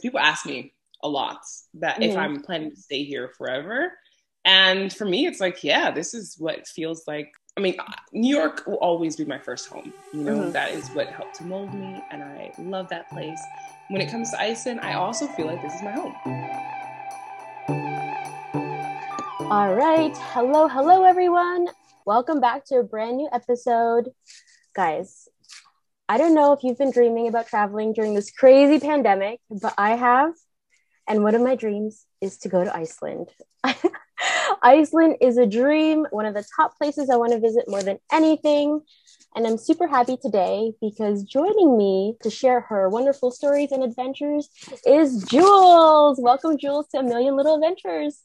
people ask me a lot that mm-hmm. if I'm planning to stay here forever. And for me, it's like, yeah, this is what feels like. I mean, New York will always be my first home. You know, mm-hmm. that is what helped to mold me, and I love that place. When it comes to Iceland, I also feel like this is my home. All right. Hello, hello, everyone. Welcome back to a brand new episode. Guys, I don't know if you've been dreaming about traveling during this crazy pandemic, but I have. And one of my dreams is to go to Iceland. Iceland is a dream, one of the top places I want to visit more than anything. And I'm super happy today because joining me to share her wonderful stories and adventures is Jewells. Welcome, Jewells, to A Million Little Adventures.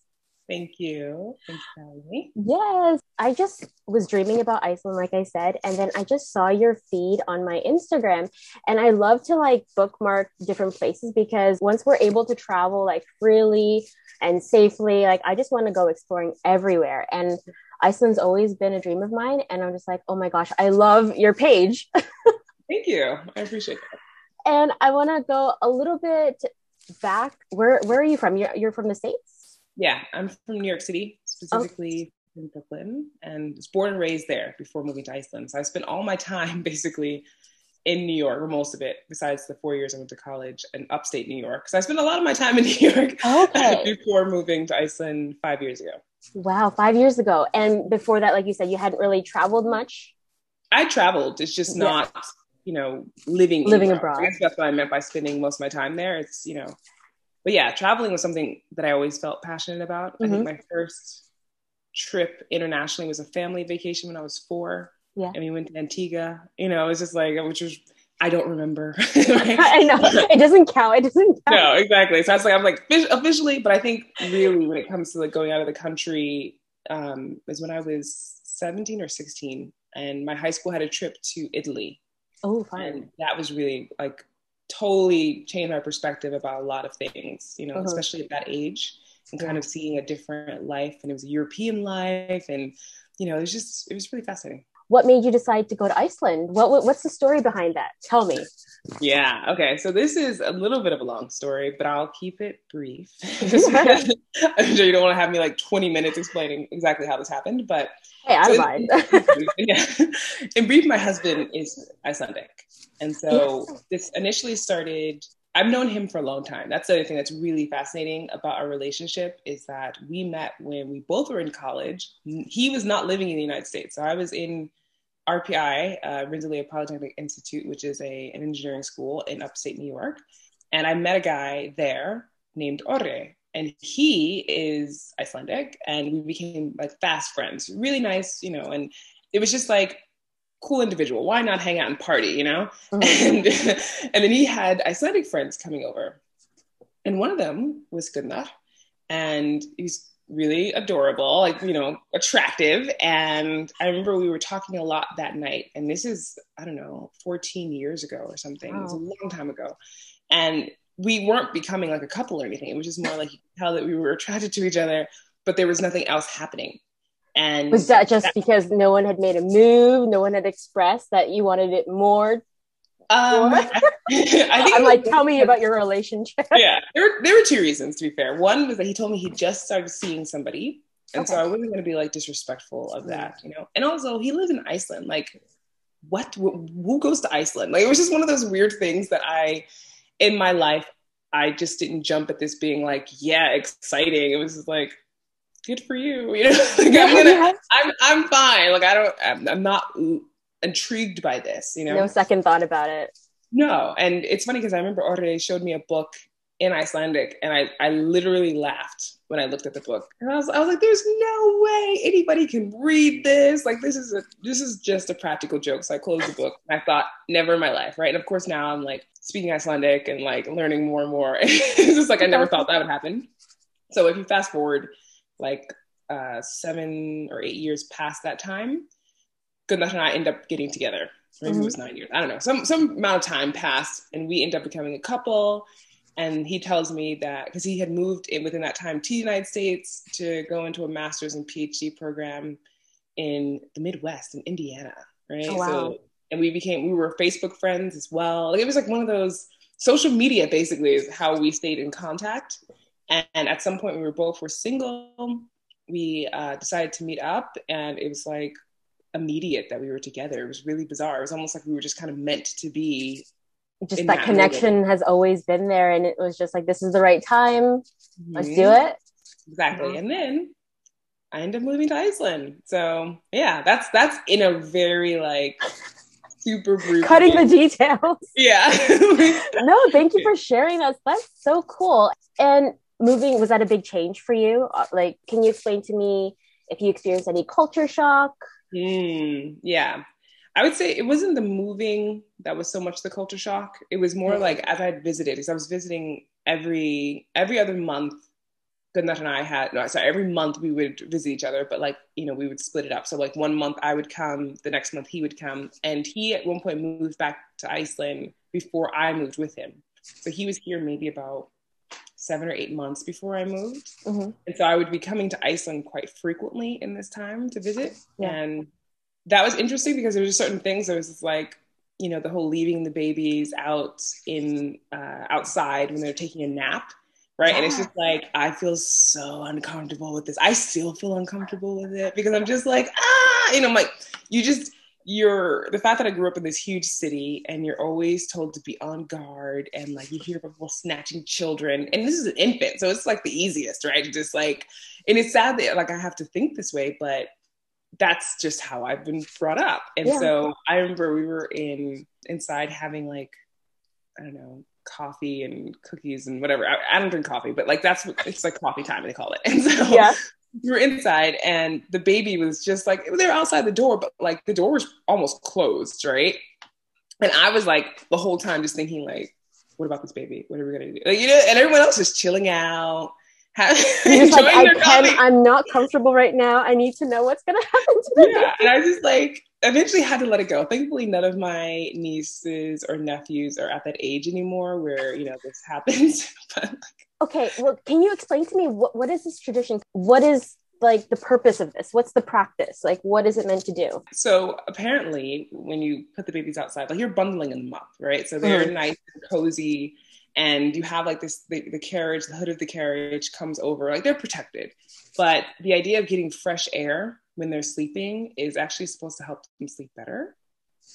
Thank you. Thanks for having me. Yes, I just was dreaming about Iceland, like I said, and then I just saw your feed on my Instagram, and I love to like bookmark different places because once we're able to travel like freely and safely, like I just want to go exploring everywhere. And Iceland's always been a dream of mine, and I'm just like, oh my gosh, I love your page. Thank you. I appreciate that. And I want to go a little bit back. Where Where are you from? You're, you're from the states. Yeah, I'm from New York City, specifically oh. in Brooklyn, and was born and raised there before moving to Iceland. So I spent all my time basically in New York, or most of it, besides the four years I went to college in upstate New York. So I spent a lot of my time in New York okay. before moving to Iceland five years ago. Wow, five years ago. And before that, like you said, you hadn't really traveled much? I traveled. It's just not, yeah. you know, living living abroad. Guess that's what I meant by spending most of my time there. It's, you know, but yeah, traveling was something that I always felt passionate about. Mm-hmm. I think mm-hmm. my first trip internationally was a family vacation when I was four. Yeah. And we went to Antigua. You know, it was just like, which was, I don't remember. I know. It doesn't count. It doesn't count. No, exactly. So I was like, I'm like, officially, but I think really when it comes to like going out of the country, um, was when I was 17 or 16. And my high school had a trip to Italy. Oh, fun. And that was really like totally changed my perspective about a lot of things, you know, uh-huh. especially at that age and kind of seeing a different life. And it was a European life. And, you know, it was just, it was really fascinating. What made you decide to go to Iceland? What, what's the story behind that? Tell me. Yeah. Okay. So this is a little bit of a long story, but I'll keep it brief. I'm sure you don't want to have me like 20 minutes explaining exactly how this happened, but hey, I don't mind. yeah. In brief, my husband is Icelandic. And so this initially started, I've known him for a long time. That's the other thing that's really fascinating about our relationship is that we met when we both were in college. He was not living in the United States. So I was in RPI, uh, Rensselaer Polytechnic Institute, which is a, an engineering school in upstate New York. And I met a guy there named Orri. And he is Icelandic, and we became like fast friends. Really nice, you know. And it was just like cool individual. Why not hang out and party, you know? Mm-hmm. And, and then he had Icelandic friends coming over. And one of them was Gunnar. And he's really adorable, like, you know, attractive. And I remember we were talking a lot that night. And this is, I don't know, 14 years ago or something. Wow. It was a long time ago. And we weren't becoming like a couple or anything. It was just more like you could tell that we were attracted to each other, but there was nothing else happening. And was that just that, because no one had made a move? No one had expressed that you wanted it more? Um, I, am like, tell me about your relationship. Yeah, there were, there were two reasons to be fair. One was that he told me he just started seeing somebody, and okay. so I wasn't going to be like disrespectful of that, you know. And also, he lives in Iceland. Like, what? Who goes to Iceland? Like, it was just one of those weird things that I, in my life, I just didn't jump at this being like, yeah, exciting. It was just like, good for you. You know, like, I'm gonna, I'm, I'm fine. Like I don't, I'm, I'm not intrigued by this. You know, no second thought about it. No, and it's funny because I remember Orri showed me a book in Icelandic, and I, I literally laughed when I looked at the book, and I was, I was like, "There's no way anybody can read this. Like, this is a, this is just a practical joke." So I closed the book. And I thought, never in my life, right? And of course, now I'm like speaking Icelandic and like learning more and more. it's just like I never thought that would happen. So if you fast forward like uh, seven or eight years past that time, Gunnar and I end up getting together. Maybe mm-hmm. it was nine years. I don't know. Some some amount of time passed, and we end up becoming a couple. And he tells me that because he had moved in within that time to the United States to go into a master's and PhD program in the Midwest in Indiana, right? Oh, wow. So, and we became we were Facebook friends as well. Like, it was like one of those social media basically is how we stayed in contact. And, and at some point, we were both were single. We uh, decided to meet up, and it was like immediate that we were together. It was really bizarre. It was almost like we were just kind of meant to be. Just that, that, connection has always been there, and it was just like this is the right time. Mm-hmm. Let's do it. Exactly, mm-hmm. and then I ended up moving to Iceland. So yeah, that's that's in a very like super brief. Cutting the details. Yeah. no, thank you for sharing that. That's so cool. And moving was that a big change for you? Uh, like, can you explain to me if you experienced any culture shock? Mm, yeah. I would say it wasn't the moving that was so much the culture shock. It was more mm-hmm. like as I had visited, because I was visiting every every other month Gunnar and I had no, sorry, every month we would visit each other, but like, you know, we would split it up. So like one month I would come, the next month he would come. And he at one point moved back to Iceland before I moved with him. So he was here maybe about seven or eight months before I moved. Mm-hmm. And so I would be coming to Iceland quite frequently in this time to visit. Yeah. And that was interesting because there were certain things. There was just like, you know, the whole leaving the babies out in uh, outside when they're taking a nap right? Yeah. And it's just like I feel so uncomfortable with this. I still feel uncomfortable with it because I'm just like ah, you know, I'm like you just you're the fact that I grew up in this huge city and you're always told to be on guard and like you hear people snatching children and this is an infant so it's like the easiest right just like and it's sad that like I have to think this way but that's just how I've been brought up and yeah. so I remember we were in inside having like I don't know coffee and cookies and whatever. I, I, don't drink coffee, but like that's what it's like coffee time they call it. And so yeah. We were inside and the baby was just like they were outside the door, but like the door was almost closed, right? And I was like the whole time just thinking like, what about this baby? What are we gonna do? Like, you know, and everyone else is chilling out. Have, like, I can, I'm not comfortable right now. I need to know what's gonna happen to me. Yeah, and I just like eventually had to let it go. Thankfully, none of my nieces or nephews are at that age anymore where you know this happens. but, okay, well, can you explain to me what what is this tradition? What is like the purpose of this? What's the practice? Like, what is it meant to do? So apparently, when you put the babies outside, like you're bundling them up, right? So they're mm-hmm. nice and cozy, and you have like this the, the carriage, the hood of the carriage comes over, like they're protected. But the idea of getting fresh air when they're sleeping is actually supposed to help them sleep better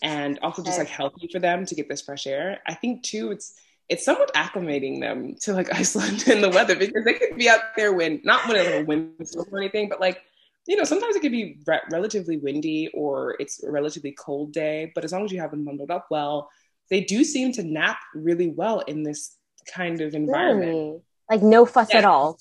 and also just like healthy for them to get this fresh air. I think too, it's it's somewhat acclimating them to like Iceland and the weather because they could be out there when not when it's a windstorm or anything, but like you know sometimes it could be re- relatively windy or it's a relatively cold day. But as long as you have them bundled up well, they do seem to nap really well in this kind of environment. Really? Like no fuss yeah. at all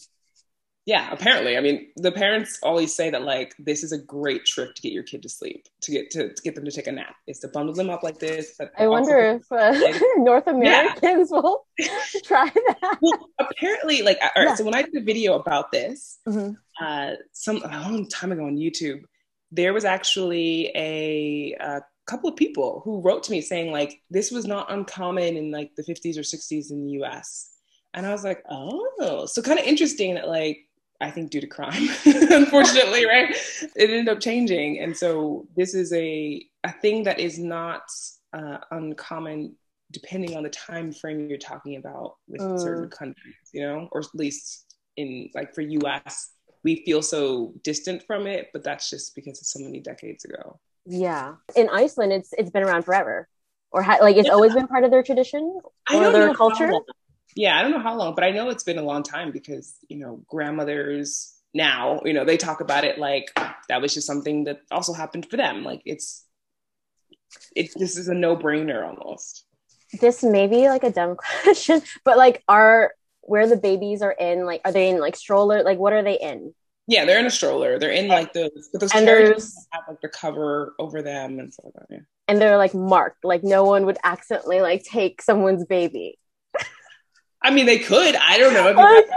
yeah, apparently. I mean, the parents always say that like this is a great trick to get your kid to sleep, to get to, to get them to take a nap, is to bundle them up like this. I wonder if uh, North Americans yeah. will try that. Well, apparently, like, all right. Yeah. So when I did a video about this, mm-hmm. uh, some a long time ago on YouTube, there was actually a, a couple of people who wrote to me saying like this was not uncommon in like the 50s or 60s in the U.S. And I was like, oh, so kind of interesting that like I think due to crime, unfortunately, right? It ended up changing. And so this is a, a thing that is not uh, uncommon depending on the time frame you're talking about with mm. certain countries, you know, or at least in like for US, we feel so distant from it, but that's just because it's so many decades ago. Yeah. In Iceland, it's it's been around forever. Or ha- like it's yeah. always been part of their tradition or their culture yeah, I don't know how long, but I know it's been a long time because, you know, grandmothers now, you know, they talk about it like that was just something that also happened for them. Like it's, it, this is a no brainer almost. This may be like a dumb question, but like, are where the babies are in, like, are they in like stroller? Like, what are they in? Yeah, they're in a stroller. They're in like the those and carriages have like the cover over them and stuff like that. Yeah. And they're like marked, like no one would accidentally like take someone's baby. I mean, they could. I don't know. it,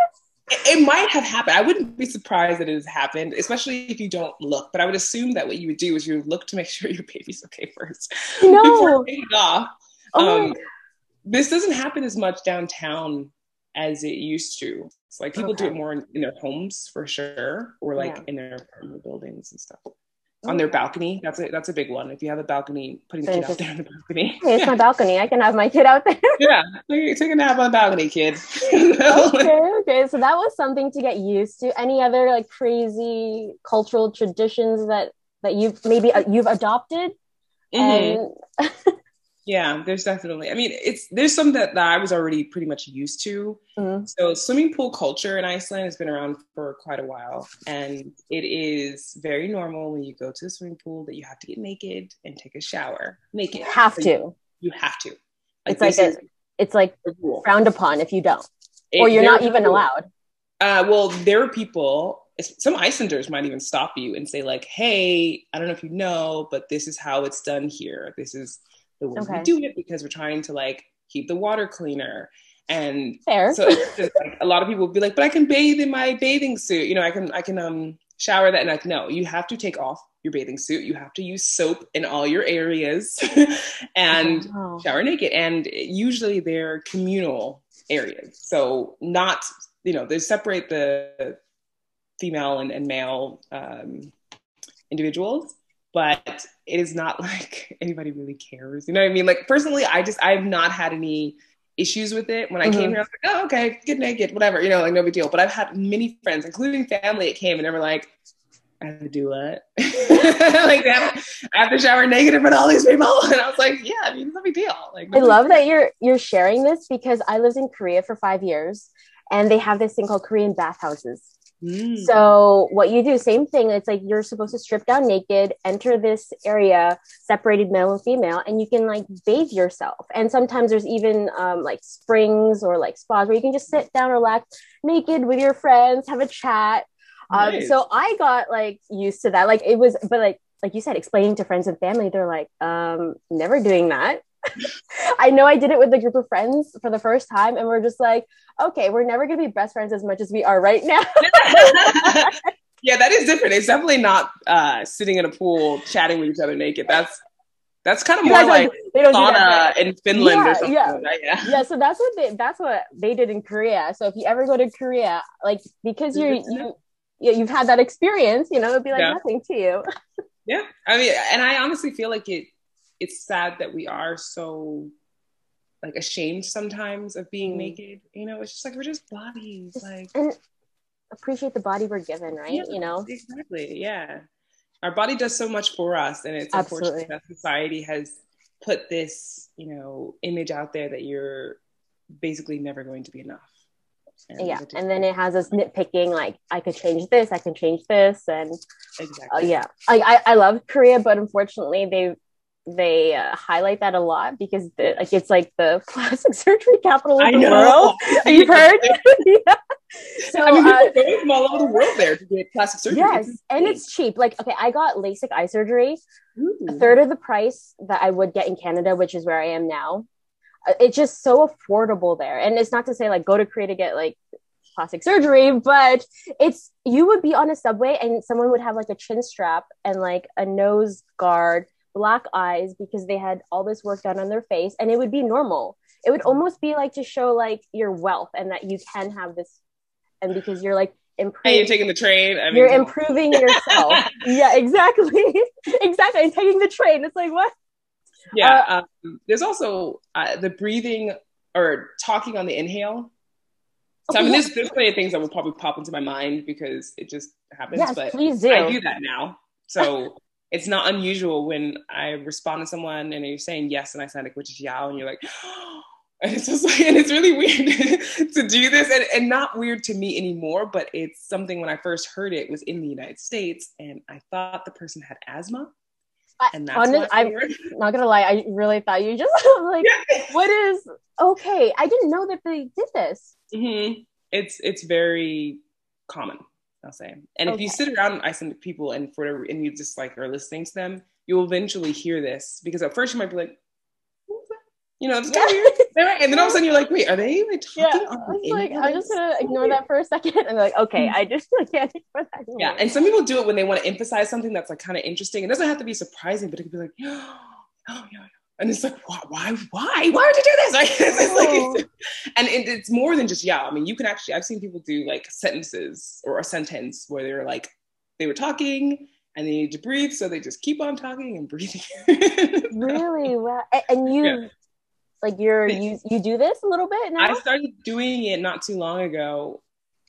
it might have happened. I wouldn't be surprised that it has happened, especially if you don't look. But I would assume that what you would do is you would look to make sure your baby's okay first. No. Before off. Oh um, this doesn't happen as much downtown as it used to. It's like people okay. do it more in, in, their homes for sure, or like yeah. in their apartment buildings and stuff. On their balcony. That's a that's a big one. If you have a balcony, putting the kid out there on the balcony. Hey, it's yeah. my balcony. I can have my kid out there. yeah, take a nap on the balcony, kid. okay, okay. So that was something to get used to. Any other like crazy cultural traditions that that you've maybe uh, you've adopted? Mm-hmm. And Yeah, there's definitely. I mean, it's there's some that, that I was already pretty much used to. Mm-hmm. So swimming pool culture in Iceland has been around for quite a while, and it is very normal when you go to the swimming pool that you have to get naked and take a shower naked. You have to. You, you have to. Like, it's like a, it's like frowned upon if you don't, it, or you're not even allowed. Uh, well, there are people. Some Icelanders might even stop you and say like, "Hey, I don't know if you know, but this is how it's done here. This is." The way okay. we do it because we're trying to like keep the water cleaner. And Fair. so just, like, a lot of people will be like, but I can bathe in my bathing suit. You know, I can I can um shower that. And like, no, you have to take off your bathing suit. You have to use soap in all your areas and wow. shower naked. And usually they're communal areas. So not, you know, they separate the female and, and male um, individuals but it is not like anybody really cares. You know what I mean? Like personally, I just I've not had any issues with it. When I mm-hmm. came here, I was like, oh, okay, get naked, whatever, you know, like no big deal. But I've had many friends, including family, that came and they were like, I have to do what? like that I have to shower naked in front of all these people. And I was like, yeah, I mean, it's no big deal. Like I love that you're you're sharing this because I lived in Korea for five years and they have this thing called Korean bathhouses. Mm. So what you do, same thing. It's like you're supposed to strip down naked, enter this area separated male and female, and you can like bathe yourself. And sometimes there's even um, like springs or like spas where you can just sit down, relax, naked with your friends, have a chat. Um, nice. So I got like used to that. Like it was, but like like you said, explaining to friends and family, they're like, um, never doing that. I know I did it with a group of friends for the first time, and we're just like, okay, we're never gonna be best friends as much as we are right now. yeah, that is different. It's definitely not uh, sitting in a pool chatting with each other naked. That's that's kind of more like sauna in Finland yeah, or something. Yeah. Like yeah. yeah. So that's what they that's what they did in Korea. So if you ever go to Korea, like because you're you you've had that experience, you know, it'd be like yeah. nothing to you. yeah. I mean, and I honestly feel like it it's sad that we are so like ashamed sometimes of being mm. naked. You know, it's just like we're just bodies. Like and appreciate the body we're given, right? Yeah, you know? Exactly. Yeah. Our body does so much for us. And it's Absolutely. unfortunate that society has put this, you know, image out there that you're basically never going to be enough. And yeah, and then it has us nitpicking like I could change this, I can change this, and exactly. Uh, yeah, I, I I love Korea, but unfortunately they they uh, highlight that a lot because the, like it's like the plastic surgery capital of I the know. world. You've heard? yeah. So I mean, people uh, from all over the world there to get plastic surgery. Yes, it's and it's cheap. Like, okay, I got LASIK eye surgery, Ooh. a third of the price that I would get in Canada, which is where I am now. Uh, it's just so affordable there, and it's not to say like go to Korea to get like plastic surgery, but it's you would be on a subway and someone would have like a chin strap and like a nose guard black eyes because they had all this work done on their face and it would be normal. It would almost be like to show like your wealth and that you can have this and because you're like improving you're taking the train? I mean, you're improving yourself. Yeah exactly. Exactly. And taking the train. It's like what? Yeah uh, um, there's also uh, the breathing or talking on the inhale. So, I mean, there's, there's plenty of things that will probably pop into my mind because it just happens. Yes, but please do. I do that now. So it's not unusual when I respond to someone and you're saying yes and I sound like which is yao and you're like and it's just like and it's really weird to do this and, and not weird to me anymore but it's something when I first heard it was in the United States and I thought the person had asthma. And that's honest, I'm not gonna lie I really thought you just like what is okay I didn't know that they did this. Mm-hmm. it's it's very common I'll say. And okay. if you sit around Icelandic people and for whatever, and you just like are listening to them, you will eventually hear this because at first you might be like, you know, it's kind of weird. And then all of a sudden you're like, wait, are they like talking? Yeah, I was like, I'm just gonna ignore that for a second. And they're like, okay, I just I can't ignore that. Anymore. Yeah, and some people do it when they want to emphasize something that's like kind of interesting. It doesn't have to be surprising, but it could be like, oh, yeah, and it's like why why why why would you do this like, it's like it's, oh. and it, it's more than just yeah i mean you can actually i've seen people do like sentences or a sentence where they're like they were talking and they need to breathe, so they just keep on talking and breathing. really? Wow. And you, yeah. like, you're you you do this a little bit now. I started doing it not too long ago,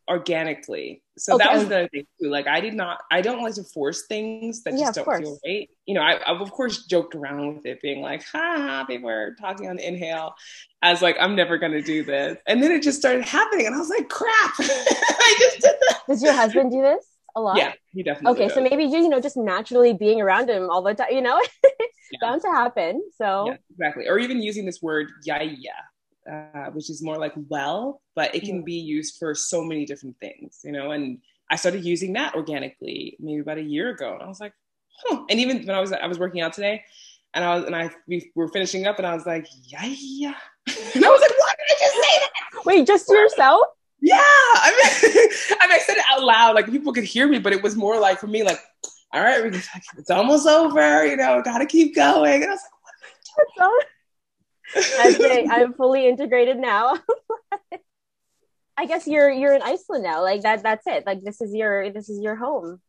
organically. So okay. that was the thing too. Like I did not, I don't like to force things that just yeah, don't course. feel right. You know, I, I of course joked around with it, being like, "Ha, people are talking on the inhale," as like I'm never gonna do this, and then it just started happening, and I was like, "Crap, I just did that." Does your husband do this? a lot? Yeah, he definitely. Okay, does. so maybe you know just naturally being around him all the time, you know, yeah. bound to happen. So yeah, exactly, or even using this word yeah yeah, uh, which is more like well, but it can be used for so many different things, you know. And I started using that organically maybe about a year ago, and I was like, huh. And even when I was I was working out today, and I was and I we were finishing up, and I was like, yeah yeah, and I was like, why did I just say that? Wait, just to yourself? Yeah, I mean, I mean, I said it out loud, like people could hear me, but it was more like for me, like, all right, it's almost over, you know, gotta keep going. And I was like, what am I doing? I I'm fully integrated now. I guess you're you're in Iceland now. Like that that's it. Like this is your this is your home.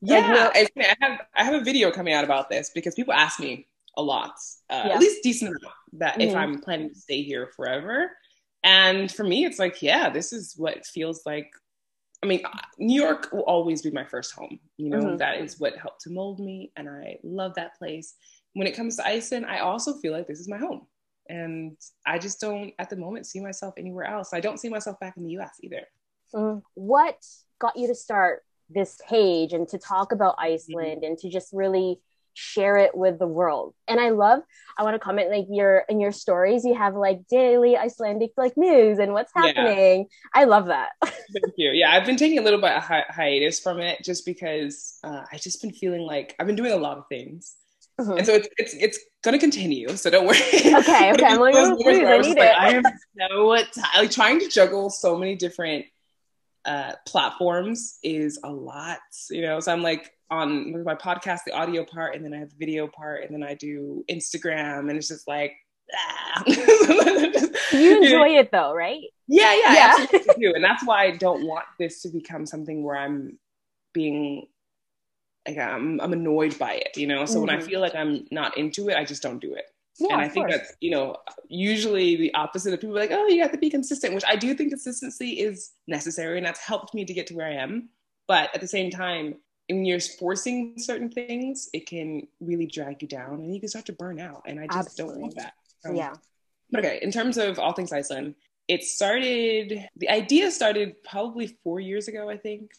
Yeah, like, I have I have a video coming out about this because people ask me a lot, uh, yeah. at least decent amount, that mm-hmm. if I'm planning to stay here forever. And for me, it's like, yeah, this is what feels like. I mean, New York will always be my first home. You know, mm-hmm. that is what helped to mold me, and I love that place. When it comes to Iceland, I also feel like this is my home. And I just don't, at the moment, see myself anywhere else. I don't see myself back in the US either. Mm. What got you to start this page and to talk about. Iceland mm-hmm. and to just really share it with the world. And I love, I want to comment like your in your stories, you have like daily Icelandic like news and what's happening. Yeah. I love that. Thank you. Yeah, I've been taking a little bit of hi- hiatus from it just because uh, I've just been feeling like I've been doing a lot of things. Mm-hmm. And so it's it's it's gonna continue. So don't worry. Okay, okay. I'm like, oh, please, I, need like, it. I am so like trying to juggle so many different uh, platforms is a lot, you know. So I'm like on my podcast, the audio part, and then I have the video part, and then I do Instagram, and it's just like. Ah. you enjoy it though, right? Yeah, yeah, yeah. I do, and that's why I don't want this to become something where I'm being like I'm, I'm annoyed by it, you know. So mm-hmm. when I mm-hmm. feel like I'm not into it, I just don't do it. Yeah, and I think course. that's you know usually the opposite of people like oh you have to be consistent, which I do think consistency is necessary, and that's helped me to get to where I am. But at the same time, when you're forcing certain things, it can really drag you down, and you can start to burn out. And I just Absolutely. don't want that. Um, yeah. But okay, in terms of all things Iceland, it started. The idea started probably four years ago, I think.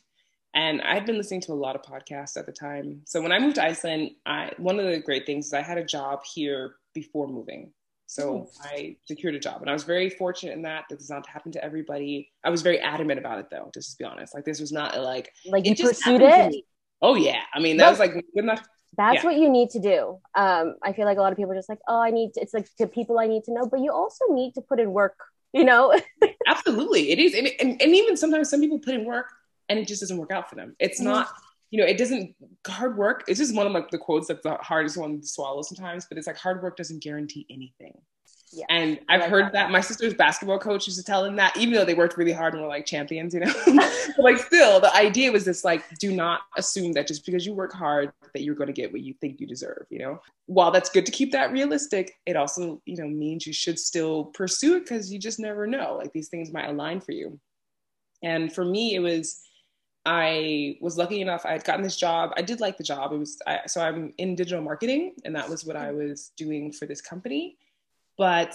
And I'd been listening to a lot of podcasts at the time. So when I moved to Iceland, I, one of the great things is I had a job here before moving. So I secured a job and I was very fortunate in that. That does not happen to everybody. I was very adamant about it though, just to be honest. Like this was not like like you pursued it. Oh yeah. I mean that was like good enough. That's yeah. what you need to do. Um, I feel like a lot of people are just like, oh, I need to, it's like the people I need to know, but you also need to put in work, you know? Absolutely. It is. And, and, and even sometimes some people put in work and it just doesn't work out for them. It's mm-hmm. not, you know, it doesn't hard work. It's just one of like the quotes that's the hardest one to swallow sometimes, but it's like hard work doesn't guarantee anything. Yeah, and I've like heard that. that. My sister's basketball coach used to tell them that, even though they worked really hard and were like champions, you know. but like still, the idea was this: like, do not assume that just because you work hard that you're going to get what you think you deserve. You know, while that's good to keep that realistic, it also you know means you should still pursue it because you just never know. Like these things might align for you. And for me, it was I was lucky enough. I had gotten this job. I did like the job. It was I, so I'm in digital marketing, and that was what I was doing for this company. But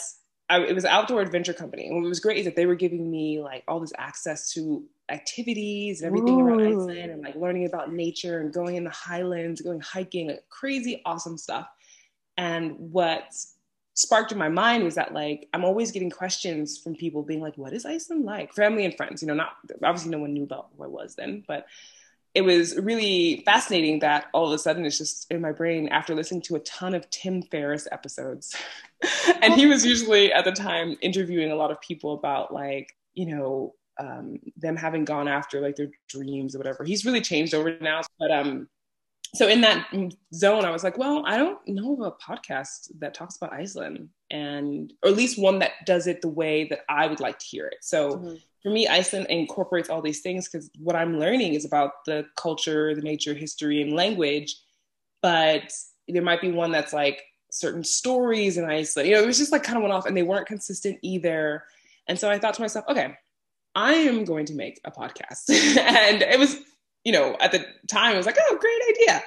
I, it was an outdoor adventure company, and what was great is that they were giving me like all this access to activities and everything Ooh. around Iceland, and like learning about nature and going in the highlands, going hiking, like crazy awesome stuff. And what sparked in my mind was that like I'm always getting questions from people being like, "What is Iceland like?" Family and friends, you know, not obviously no one knew about who I was then, but it was really fascinating that all of a sudden it's just in my brain after listening to a ton of Tim Ferriss episodes, and he was usually at the time interviewing a lot of people about like you know um, them having gone after like their dreams or whatever. He's really changed over now, but um so in that zone i was like well i don't know of a podcast that talks about iceland and or at least one that does it the way that i would like to hear it so mm-hmm. for me, Iceland incorporates all these things because what I'm learning is about the culture, the nature, history, and language. But there might be one that's like certain stories in Iceland. You know, it was just like kind of went off and they weren't consistent either. And so I thought to myself, okay, I am going to make a podcast. and it was, you know, at the time, I was like, oh, great idea.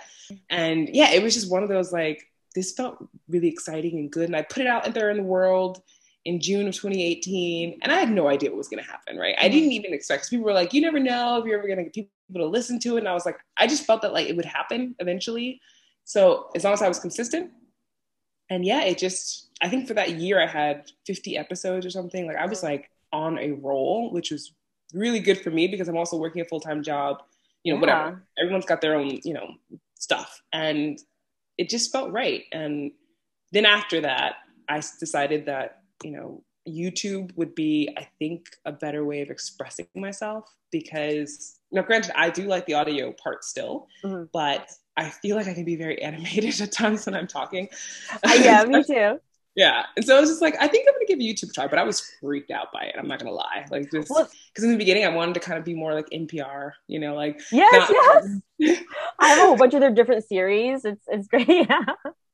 And yeah, it was just one of those like, this felt really exciting and good. And I put it out there in the world in June of 2018, and I had no idea what was going to happen, right? I didn't even expect. People were like, "You never know if you're ever going to get people to listen to it," and I was like, I just felt that like it would happen eventually. So as long as I was consistent, and yeah, it just I think for that year I had 50 episodes or something. Like I was like on a roll, which was really good for me because I'm also working a full time job. You know, yeah. whatever. Everyone's got their own, you know, stuff, and it just felt right. And then after that, I decided that you know, YouTube would be, I think, a better way of expressing myself because, now, granted, I do like the audio part still, mm-hmm. but I feel like I can be very animated at times when I'm talking. Uh, yeah, me too. Yeah. And so I was just like, I think I'm going to give YouTube a try, but I was freaked out by it. I'm not going to lie. Like, just because in the beginning, I wanted to kind of be more like NPR, you know, like. Yes, not- yes. I have a whole bunch of their different series. It's, it's great. Yeah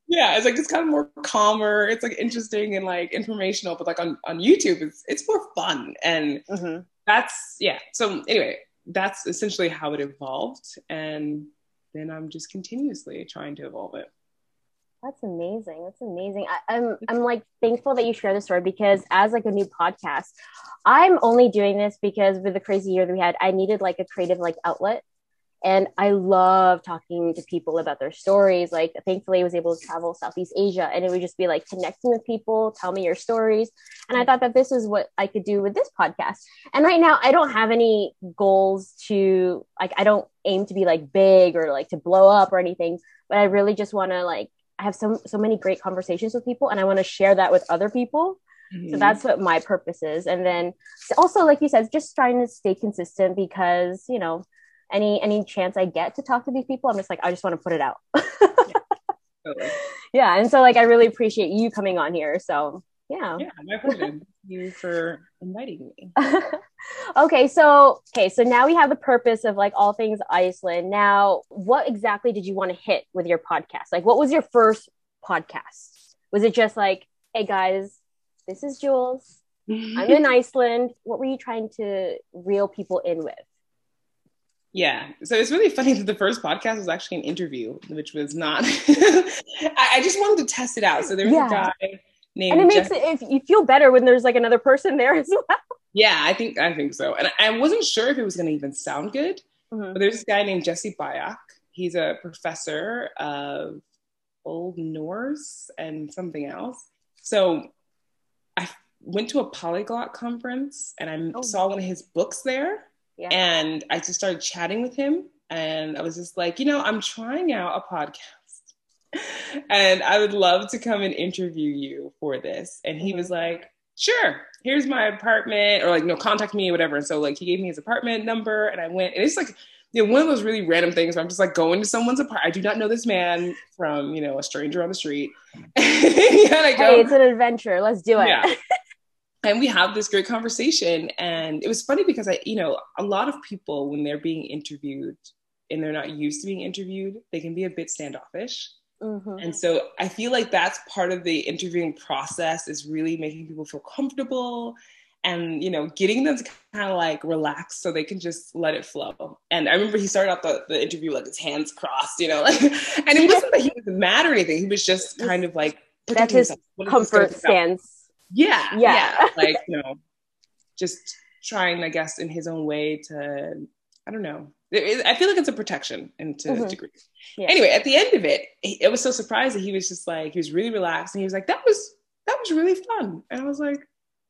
yeah it's like it's kind of more calmer it's like interesting and like informational but like on on youtube it's it's more fun and mm-hmm. that's yeah so anyway that's essentially how it evolved and then i'm just continuously trying to evolve it that's amazing that's amazing I, i'm i'm like thankful that you share the story because as like a new podcast i'm only doing this because with the crazy year that we had i needed like a creative like outlet and I love talking to people about their stories. Like, thankfully, I was able to travel Southeast Asia and it would just be like connecting with people, tell me your stories. And I thought that this is what I could do with this podcast. And right now, I don't have any goals to, like, I don't aim to be like big or like to blow up or anything, but I really just want to, like, I have so, so many great conversations with people and I want to share that with other people. Mm-hmm. So that's what my purpose is. And then also, like you said, just trying to stay consistent because, you know, any any chance I get to talk to these people, I'm just like, I just want to put it out. yeah, totally. yeah, and so like I really appreciate you coming on here. So yeah, yeah, my pleasure. Thank you for inviting me. okay, so okay, so now we have the purpose of like all things Iceland. Now, what exactly did you want to hit with your podcast? Like, what was your first podcast? Was it just like, hey guys, this is Jewells. I'm in Iceland. What were you trying to reel people in with? Yeah. So it's really funny that the first podcast was actually an interview, which was not. I, I, just wanted to test it out. So there's yeah. a guy. And it makes Jeff- it, if you feel better when there's like another person there as well. Yeah, I think I think so. And I wasn't sure if it was going to even sound good, mm-hmm. but there's this guy named Jesse Byock. He's a professor of Old Norse and something else. So I went to a polyglot conference and I oh. saw one of his books there yeah. And I just started chatting with him. And I was just like, you know, I'm trying out a podcast and I would love to come and interview you for this. And he was like, sure, here's my apartment, or like, no, contact me, whatever. And so, like, he gave me his apartment number, and I went, and it's like, you know, one of those really random things where I'm just like going to someone's apartment. I do not know this man from, you know, a stranger on the street. yeah, hey, it's an adventure. Let's do it. Yeah. and we have this great conversation and it was funny because i you know a lot of people when they're being interviewed and they're not used to being interviewed they can be a bit standoffish mm-hmm. and so i feel like that's part of the interviewing process is really making people feel comfortable and you know getting them to kind of like relax so they can just let it flow and i remember he started out the, the interview like his hands crossed you know like and it wasn't that he was mad or anything he was just kind of like that's his comfort stance yeah, yeah, yeah. like you know, just trying, I guess, in his own way to, I don't know. I feel like it's a protection into mm-hmm. a degree. Yeah. Anyway, at the end of it, it was so surprising. He was just like, he was really relaxed, and he was like, "That was that was really fun," and I was like,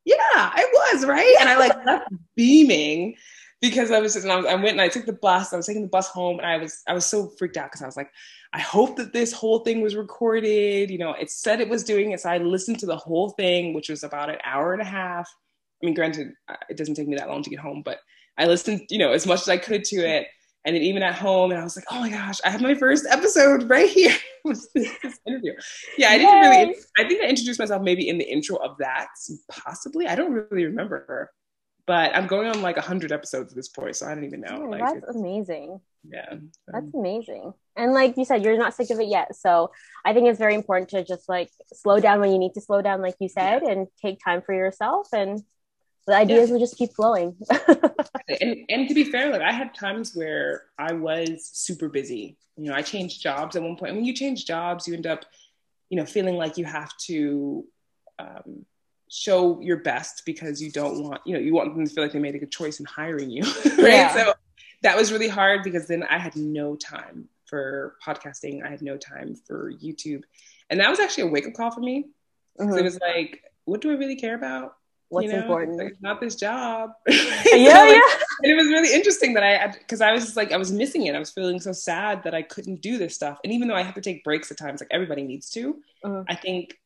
"Yeah, it was right," and I like left beaming because I was just, and I, was, I went and I took the bus. I was taking the bus home, and I was I was so freaked out because I was like, I hope that this whole thing was recorded. You know, it said it was doing it. So I listened to the whole thing, which was about an hour and a half. I mean, granted, uh, it doesn't take me that long to get home, but I listened, you know, as much as I could to it. And then even at home, and I was like, oh my gosh, I have my first episode right here. this, this interview. Yeah, I didn't Yay. really, I think I introduced myself maybe in the intro of that, possibly. I don't really remember. but I'm going on like 100 episodes at this point, so I don't even know. Like, that's amazing. Yeah. So. That's amazing. And like you said, you're not sick of it yet. So I think it's very important to just like slow down when you need to slow down, like you said, yeah. and take time for yourself. And the ideas yeah. will just keep flowing. and, and to be fair, like I had times where I was super busy. You know, I changed jobs at one point. When you change jobs, you end up, you know, feeling like you have to um, show your best because you don't want, you know, you want them to feel like they made a good choice in hiring you. right. Yeah. So that was really hard because then I had no time for podcasting. I had no time for YouTube. And that was actually a wake up call for me. Mm-hmm. It was like, what do I really care about? What's you know, important? Like, not this job. yeah, yeah. And it was really interesting that I, because I was just like, I was missing it. I was feeling so sad that I couldn't do this stuff. And even though I have to take breaks at times, like everybody needs to, mm-hmm. I think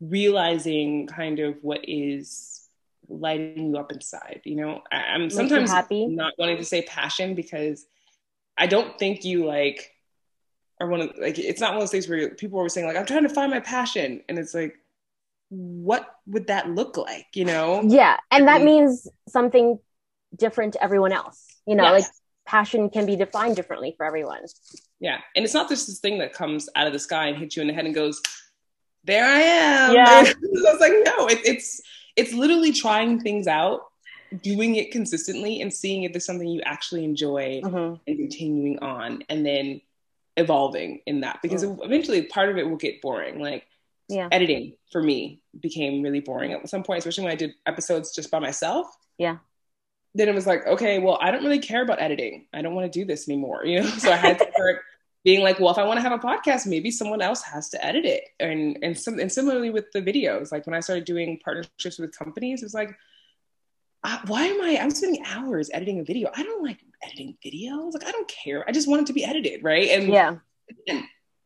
realizing kind of what is lighting you up inside. You know, I, am sometimes happy. not wanting to say passion because I don't think you like are one of like it's not one of those things where people are saying like I'm trying to find my passion, and it's like what would that look like? You know? Yeah, and that means something different to everyone else. You know, yes. like passion can be defined differently for everyone. Yeah, and it's not just this thing that comes out of the sky and hits you in the head and goes, "There I am." Yeah, I was like, no, it, it's it's literally trying things out, doing it consistently, and seeing if there's something you actually enjoy, mm-hmm. and continuing on, and then evolving in that because mm. eventually part of it will get boring. Like yeah. editing for me became really boring at some point, especially when I did episodes just by myself. Yeah. Then it was like, okay, well, I don't really care about editing. I don't want to do this anymore, you know. So I had to start being like, well, if I want to have a podcast, maybe someone else has to edit it. And and some and similarly with the videos, like when I started doing partnerships with companies, it was like, uh, why am I? I'm spending hours editing a video. I don't like editing videos. Like I don't care. I just want it to be edited, right? And yeah. And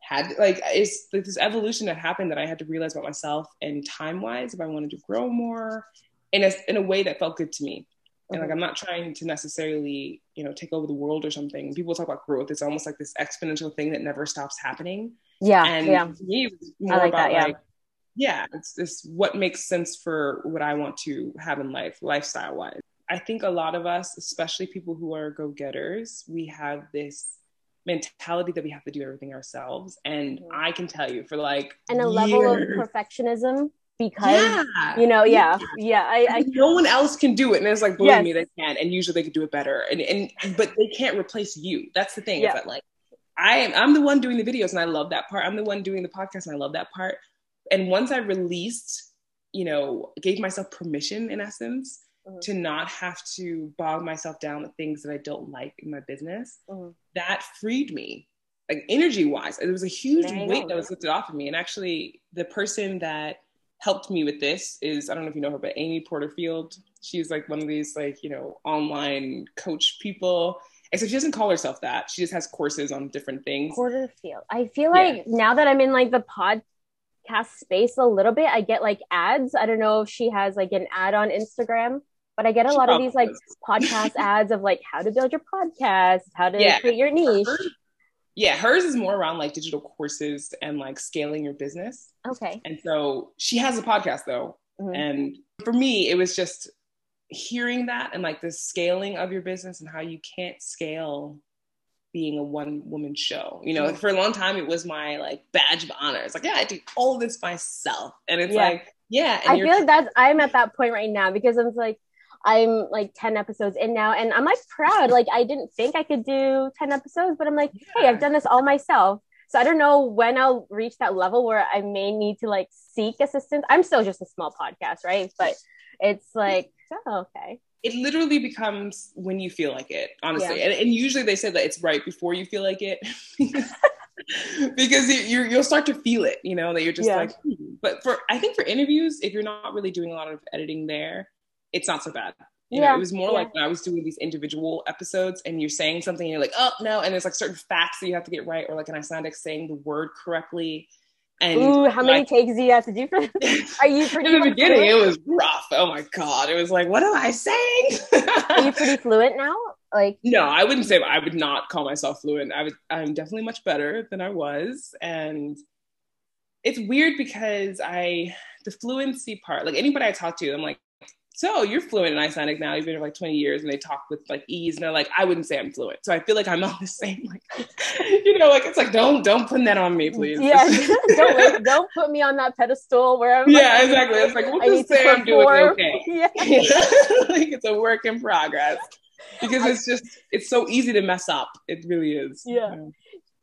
had like it's like this evolution that happened that I had to realize about myself and time wise if I wanted to grow more in a in a way that felt good to me. And like mm-hmm. I'm not trying to necessarily, you know, take over the world or something. People talk about growth. It's almost like this exponential thing that never stops happening. Yeah. And yeah. me, more I like about that, yeah. like, yeah, it's this what makes sense for what I want to have in life, lifestyle wise. I think a lot of us, especially people who are go-getters, we have this mentality that we have to do everything ourselves. And mm-hmm. I can tell you for like and a years, level of perfectionism because yeah, you know, yeah, yeah. I, I no one else can do it, and it's like believe yes. me, they can, and usually they can do it better. And and but they can't replace you. That's the thing. Yeah. Is that like I am I'm the one doing the videos, and I love that part. I'm the one doing the podcast, and I love that part. And once I released, you know, gave myself permission in essence mm-hmm. to not have to bog myself down with things that I don't like in my business, mm-hmm. that freed me. Like energy wise, it was a huge weight that was lifted off of me. And actually, the person that helped me with this is I don't know if you know her, but Amy Porterfield. She's like one of these like you know online coach people. Except she doesn't call herself that. She just has courses on different things. Porterfield. I feel like yeah. now that I'm in like the podcast space a little bit, I get like ads. I don't know if she has like an ad on Instagram but I get a she lot of these like podcast ads of like how to build your podcast, how to yeah. create your niche. yeah, hers is more around like digital courses and like scaling your business. Okay. And so she has a podcast though. Mm-hmm. And for me, it was just hearing that and like the scaling of your business and how you can't scale being a one woman show. You know, mm-hmm. for a long time it was my like badge of honor. It's like, yeah, I do all this myself. And it's yeah. like, yeah. I feel like that's I'm at that point right now because I'm like, I'm like 10 episodes in now and I'm like proud. Like I didn't think I could do 10 episodes, but I'm like, yeah. hey, I've done this all myself. So I don't know when I'll reach that level where I may need to like seek assistance. I'm still just a small podcast, right? But it's like, oh, okay. It literally becomes when you feel like it, honestly. Yeah. And, and, usually they say that it's right before you feel like it. because you, you will start to feel it, you know, that you're just yeah. like, hmm. but for, I think for interviews, if you're not really doing a lot of editing there, it's not so bad. You yeah. know, it was more yeah. like when I was doing these individual episodes and you're saying something and you're like, oh no, and there's like certain facts that you have to get right, or like an Icelandic saying the word correctly. And Ooh, how many takes do you have to do for this? Are you pretty in the beginning fluent? it was rough. Oh my god. It was like, what am I saying? Are you pretty fluent now? Like No, I wouldn't say I would not call myself fluent. I would I'm definitely much better than I was. And it's weird because I the fluency part, like anybody I talk to, I'm like, so you're fluent in Icelandic now. You've been here like 20 years and they talk with like ease and they're like, I wouldn't say I'm fluent. So I feel like I'm on the same, like, you know, like, it's like, don't, don't put that on me, please. Yeah. don't, don't put me on that pedestal where I'm Yeah, like, exactly. It's like, we'll I just say I'm doing okay. Yeah. like it's a work in progress because it's just, it's so easy to mess up. It really is. Yeah.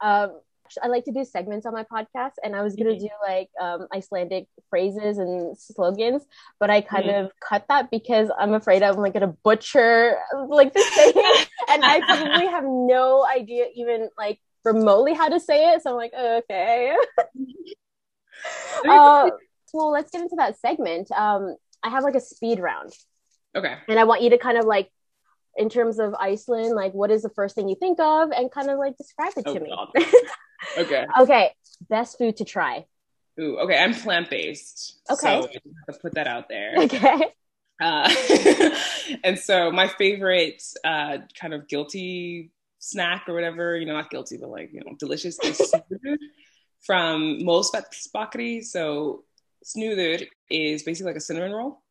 Um, I like to do segments on my podcast, and I was gonna mm-hmm. do like um, Icelandic phrases and slogans, but I kind mm-hmm. of cut that because I'm afraid I'm like gonna butcher like the saying, and I probably have no idea even like remotely how to say it. So I'm like, okay. uh, well, let's get into that segment. Um, I have like a speed round. Okay. And I want you to kind of like in terms of Iceland, like what is the first thing you think of and kind of like describe it oh, to God. me. okay. Okay. Best food to try. Ooh, okay. I'm plant based. Okay. So I have to put that out there. Okay. Uh, and so my favorite uh, kind of guilty snack or whatever, you know, not guilty, but like, you know, delicious is from Mosfellsbakari. So snúður is basically like a cinnamon roll.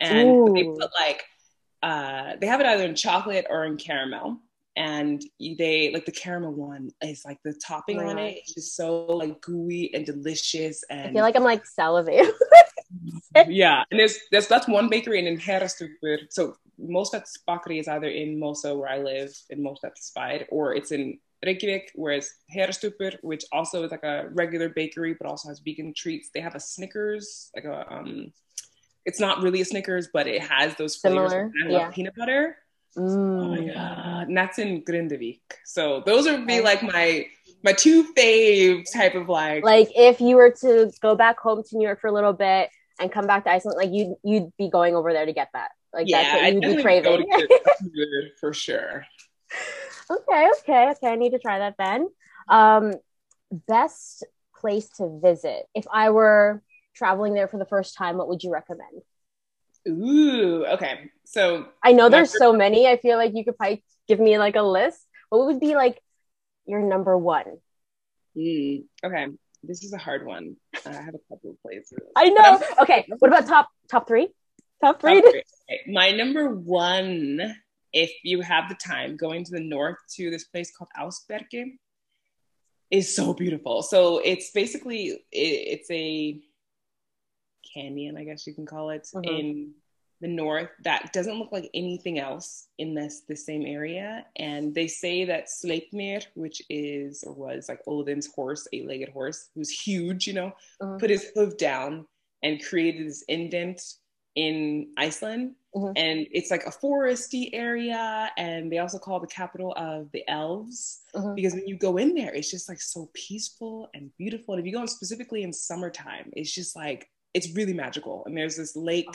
And they put like uh, they have it either in chocolate or in caramel. And they like the caramel one is like the topping on it is just so like gooey and delicious. And I feel like I'm like salivating. yeah, and there's, there's that's one bakery and in Hérastubbur. So most of bakery is either in Mosa where I live in Mosfellsbær or it's in Reykjavik, whereas Hérastubbur, which also is like a regular bakery but also has vegan treats, they have a Snickers, like a um it's not really a Snickers, but it has those flavors. Similar, I love yeah. peanut butter. Mm. Oh my god, and that's in Grindavik. So those would be like my my two fave type of like. Like if you were to go back home to New York for a little bit and come back to Iceland, like you you'd be going over there to get that. Like yeah, that's what you'd be craving. for sure. Okay, okay, okay. I need to try that then. Um, best place to visit if I were traveling there for the first time, what would you recommend? Ooh, okay. So I know there's so many. I feel like you could probably give me like a list. What would be like your number one? Mm, okay, this is a hard one. I have a couple of places. I know. Okay, what about top top three? Top three. Top three. Okay. My number one, if you have the time, going to the north to this place called Ásbyrgi, is so beautiful. So it's basically it, it's a canyon, I guess you can call it, mm-hmm. in the north that doesn't look like anything else in this the same area. And they say that Sleipnir, which is or was like Odin's horse, eight-legged horse, who's huge, you know, mm-hmm. put his hoof down and created this indent in Iceland. Mm-hmm. And it's like a foresty area, and they also call it the capital of the elves mm-hmm. because when you go in there, it's just like so peaceful and beautiful. And if you go in specifically in summertime, it's just like it's really magical. And there's this lake,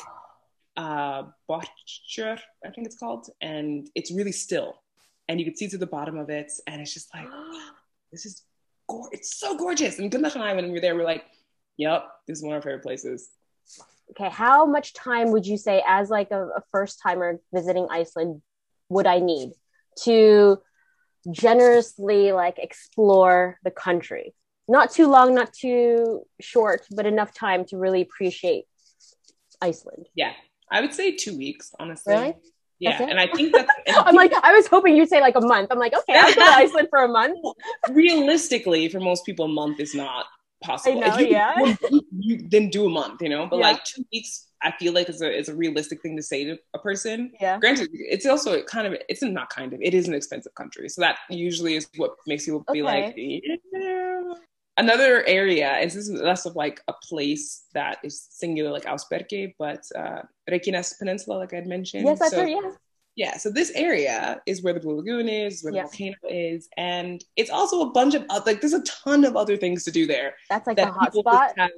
uh, Botcher, I think it's called, and it's really still. And you can see to the bottom of it, and it's just like, this is, go- it's so gorgeous. And Gunnar and I, when we were there, we're like, yep, this is one of our favorite places. Okay, how much time would you say, as like a, a first timer visiting Iceland, would I need to generously like explore the country? Not too long, not too short, but enough time to really appreciate Iceland. Yeah, I would say two weeks, honestly. Really? Yeah, and I think that's. I'm like, I was hoping you'd say like a month. I'm like, okay, I'll go to Iceland for a month. Realistically, for most people, a month is not possible. I know, you, yeah. You, you, then do a month, you know, but yeah. like two weeks, I feel like is a is a realistic thing to say to a person. Yeah. Granted, it's also kind of it's not kind of it is an expensive country, so that usually is what makes people be like, yeah another area, and this is less of like a place that is singular like Ásbyrgi, but uh, Reykjanes Peninsula, like I'd mentioned. Yes, that's so, yeah. Yeah, so this area is where the Blue Lagoon is, where the volcano is, and it's also a bunch of other, like there's a ton of other things to do there. That's like that a hot spot. Have,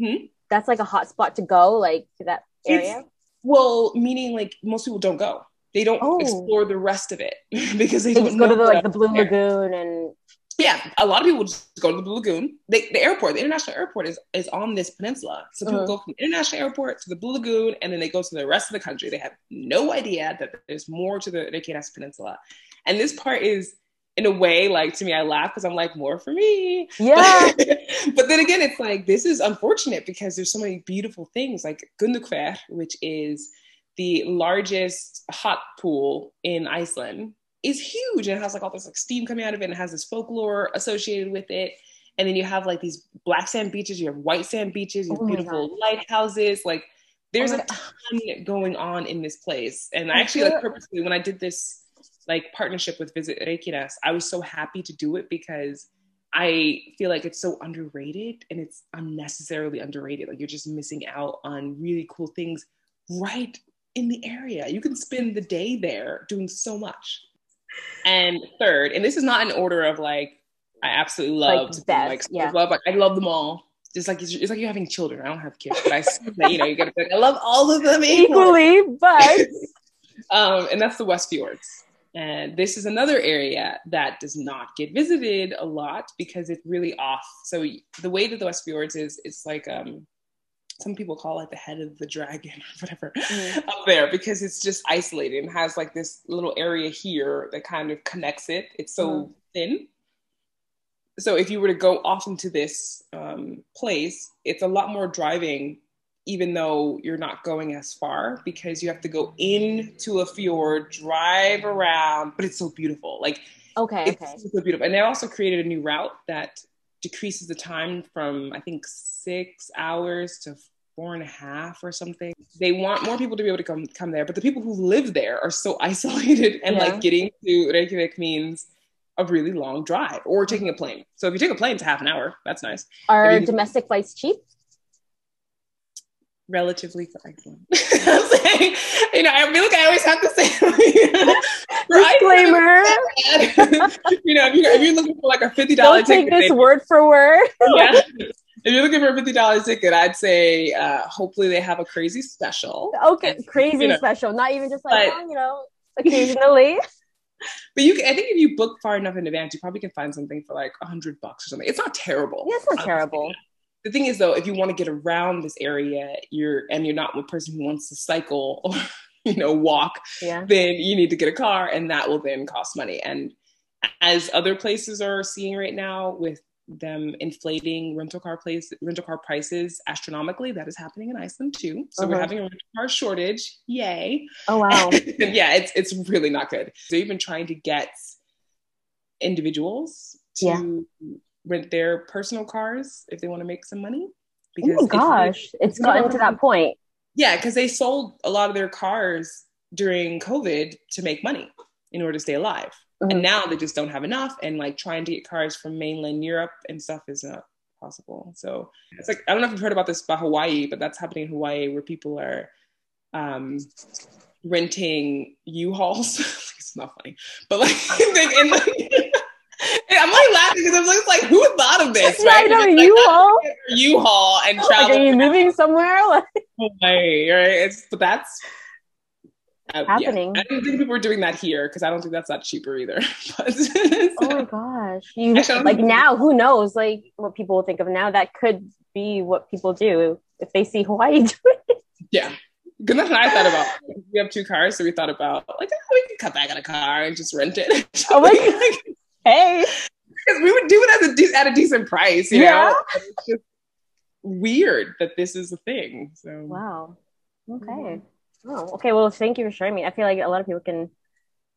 hmm? That's like a hot spot to go, like to that area. It's, well, meaning like most people don't go. They don't oh. explore the rest of it because they, they don't just go to the like the Blue Lagoon and yeah, a lot of people just go to the Blue Lagoon. They, the airport, the international airport, is is on this peninsula. So people uh-huh. go from the international airport to the Blue Lagoon, and then they go to the rest of the country. They have no idea that there's more to the Reykjanes Peninsula. And this part is, in a way, like to me, I laugh because I'm like, more for me. Yeah. but then again, it's like this is unfortunate because there's so many beautiful things, like Gunnuhver, which is the largest hot pool in Iceland, is huge and it has like all this like steam coming out of it and it has this folklore associated with it. And then you have like these black sand beaches, you have white sand beaches, you have Oh beautiful God. lighthouses. Like there's Oh a ton going on in this place. And I actually like purposely when I did this like partnership with Visit Reykjanes, I was so happy to do it because I feel like it's so underrated and it's unnecessarily underrated. Like you're just missing out on really cool things right in the area. You can spend the day there doing so much. And third, and this is not an order of like I absolutely love Like to best, like yeah. love like I love them all. Just like it's, it's like you're having children. I don't have kids, but I that, you know you gotta be like I love all of them equally. Equally, but Um, and that's the West Fjords. And this is another area that does not get visited a lot because it's really off. So the way that the West Fjords is, it's like um, some people call it the head of the dragon or whatever Mm. up there because it's just isolated and has like this little area here that kind of connects it. It's so Mhm. thin. So if you were to go off into this um, place, it's a lot more driving even though you're not going as far because you have to go into a fjord, drive around, but it's so beautiful. Like okay, it's okay. so beautiful. And they also created a new route that decreases the time from I think six hours to four and a half or something. They want more people to be able to come come there, but the people who live there are so isolated and Yeah. like getting to Reykjavik means a really long drive or taking a plane. So if you take a plane, it's half an hour. That's nice. Are Maybe- domestic flights cheap? relatively I'm saying, you know, I feel like I always have to say, Disclaimer. you know, if you're, if you're looking for like a fifty dollar Don't take ticket, this word for word. yeah. If you're looking for a fifty dollar ticket, I'd say uh, hopefully they have a crazy special. Okay, And, crazy you know, special. Not even just like, but- oh, you know, occasionally. But you, I think if you book far enough in advance, you probably can find something for like a hundred bucks or something. It's not terrible. yeah, it's not Um, terrible. The thing is, though, if you want to get around this area, you're and you're not one person who wants to cycle or you know walk Yeah. then you need to get a car and that will then cost money and as other places are seeing right now with them inflating rental car place rental car prices astronomically that is happening in iceland too so we're Uh-huh. having a rental car shortage yay Oh, wow. yeah it's it's really not good they've been trying to get individuals to Yeah. rent their personal cars if they want to make some money oh if you- gosh. It's gotten to that point. yeah, because they sold a lot of their cars during COVID to make money in order to stay alive. Mhm. And now they just don't have enough. And like trying to get cars from mainland Europe and stuff is not possible. So it's like, I don't know if you've heard about this about Hawaii, but that's happening in Hawaii where people are um, renting U-Hauls. it's not funny, but like, and, like and I'm like laughing because I'm like, it's like, who thought of this? Right? It's like, U-Haul. U-Haul and Like, are you moving somewhere? Like, Hawaii, right? It's but that's uh, yeah. Happening. I don't think people are doing that here because I don't think that's that cheaper either. But oh my gosh. You like now, who knows? Like what people will think of now. That could be what people do if they see Hawaii do it. yeah, good enough. I thought about we have two cars, so we thought about like oh, we could cut back on a car and just rent it. Oh my God. Hey. because we would do it at a de- at a decent price, you Yeah. know. It's just weird that this is a thing. So Wow. Okay. Oh, okay. Well, thank you for sharing me. I feel like a lot of people can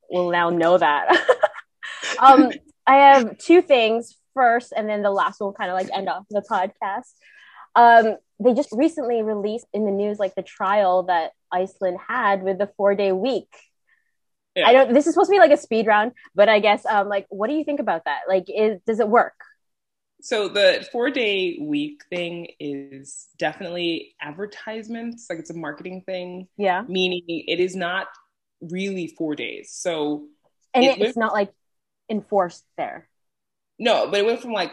will now know that. um, I have two things first, and then the last one will kind of like end off the podcast. Um, they just recently released in the news like the trial that Iceland had with the four day week. Yeah. I don't. This is supposed to be like a speed round, but I guess um, like, what do you think about that? Like, is does it work? So the four day week thing is definitely advertisements, like it's a marketing thing. Yeah, meaning it is not really four days. So and It it's went- not like enforced there. no, but it went from like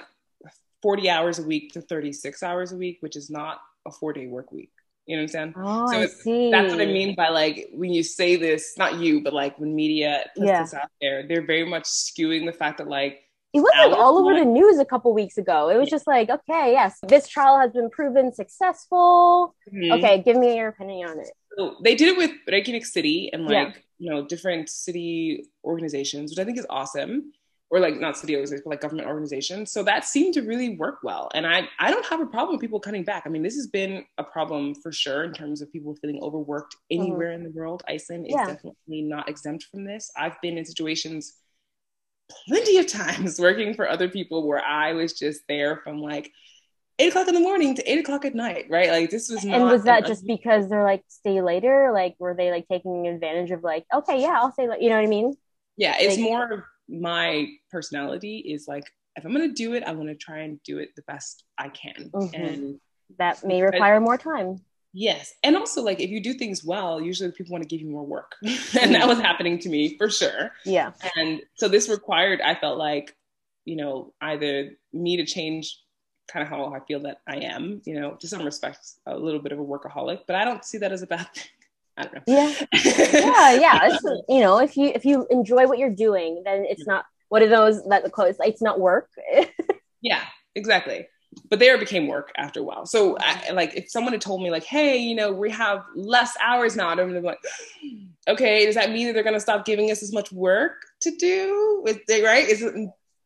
40 hours a week to 36 hours a week, which is not a four day work week. You know what I'm saying? Oh, So I see. That's what I mean by like when you say this, not you, but like when media puts Yeah. this out there, they're very much skewing the fact that like, It was like all over the news a couple weeks ago. It was just like, okay, yes, this trial has been proven successful. mhm. Okay, give me your opinion on it. So they did it with Reykjavik City and like Yeah. you know different city organizations, which I think is awesome. or like not city organizations, but like government organizations. So that seemed to really work well. And I, I don't have a problem with people cutting back. I mean, this has been a problem for sure in terms of people feeling overworked mm-hmm. anywhere mm-hmm. in the world. Iceland is yeah. definitely not exempt from this. I've been in situations plenty of times working for other people where I was just there from like eight o'clock in the morning to eight o'clock at night, right? Like this was And was that just because they're like stay later? Like were they like taking advantage of like, okay, yeah, I'll stay you know what I mean? Yeah, it's like, more my personality is like if I'm gonna do it, I want to try and do it the best I can. Mm-hmm. And that may require more time. Yes. And also like if you do things well, usually people want to give you more work. and that mm-hmm. was happening to me for sure. Yeah. And so this required, I felt like, you know, either me to change kind of how I feel that I am, you know, to some respects, a little bit of a workaholic, but I don't see that as a bad thing. I don't know. Yeah. yeah. Yeah. It's, you know, if you, if you enjoy what you're doing, then it's not, what are those that the quotes, it's not work. yeah, exactly but there became work after a while. So I, like if someone had told me like, hey, you know, we have less hours now, I'm like, okay, does that mean that they're gonna stop giving us as much work to do? With the, right? Is it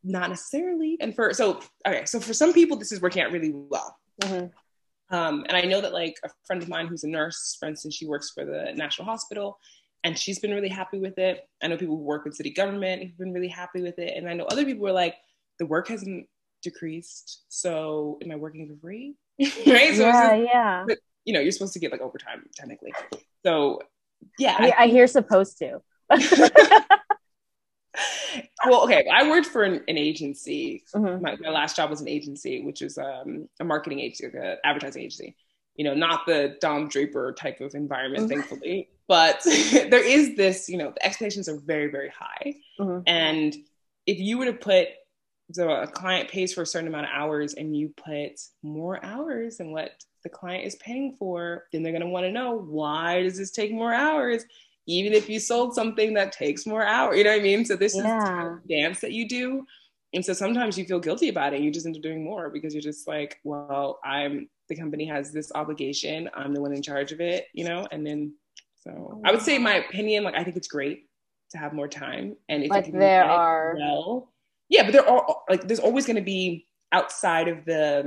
not necessarily? And for so okay, so for some people this is working out really well. Mm-hmm. Um, and I know that like a friend of mine who's a nurse, for instance, she works for the National Hospital and she's been really happy with it. I know people who work in city government who've been really happy with it. And I know other people are like, the work hasn't decreased. So am I working for free? right? So yeah, just, yeah. But, you know, you're supposed to get like overtime technically. So yeah. I, I hear supposed to. well, okay. I worked for an, an agency. Mm-hmm. My, my, last job was an agency, which is um, a marketing agency, like an advertising agency. You know, not the Don Draper type of environment, mm-hmm. thankfully. But there is this, you know, the expectations are very, very high. Mm-hmm. And if you were to put so a client pays for a certain amount of hours and you put more hours than what the client is paying for, then they're going to want to know why does this take more hours? Even if you sold something that takes more hours, you know what I mean? So this yeah. is dance that you do. And so sometimes you feel guilty about it. You just end up doing more because you're just like, well, I'm the company has this obligation. I'm the one in charge of it, you know? And then so I would say my opinion, like I think it's great to have more time. And if like there are well, yeah, but there are like there's always going to be outside of the.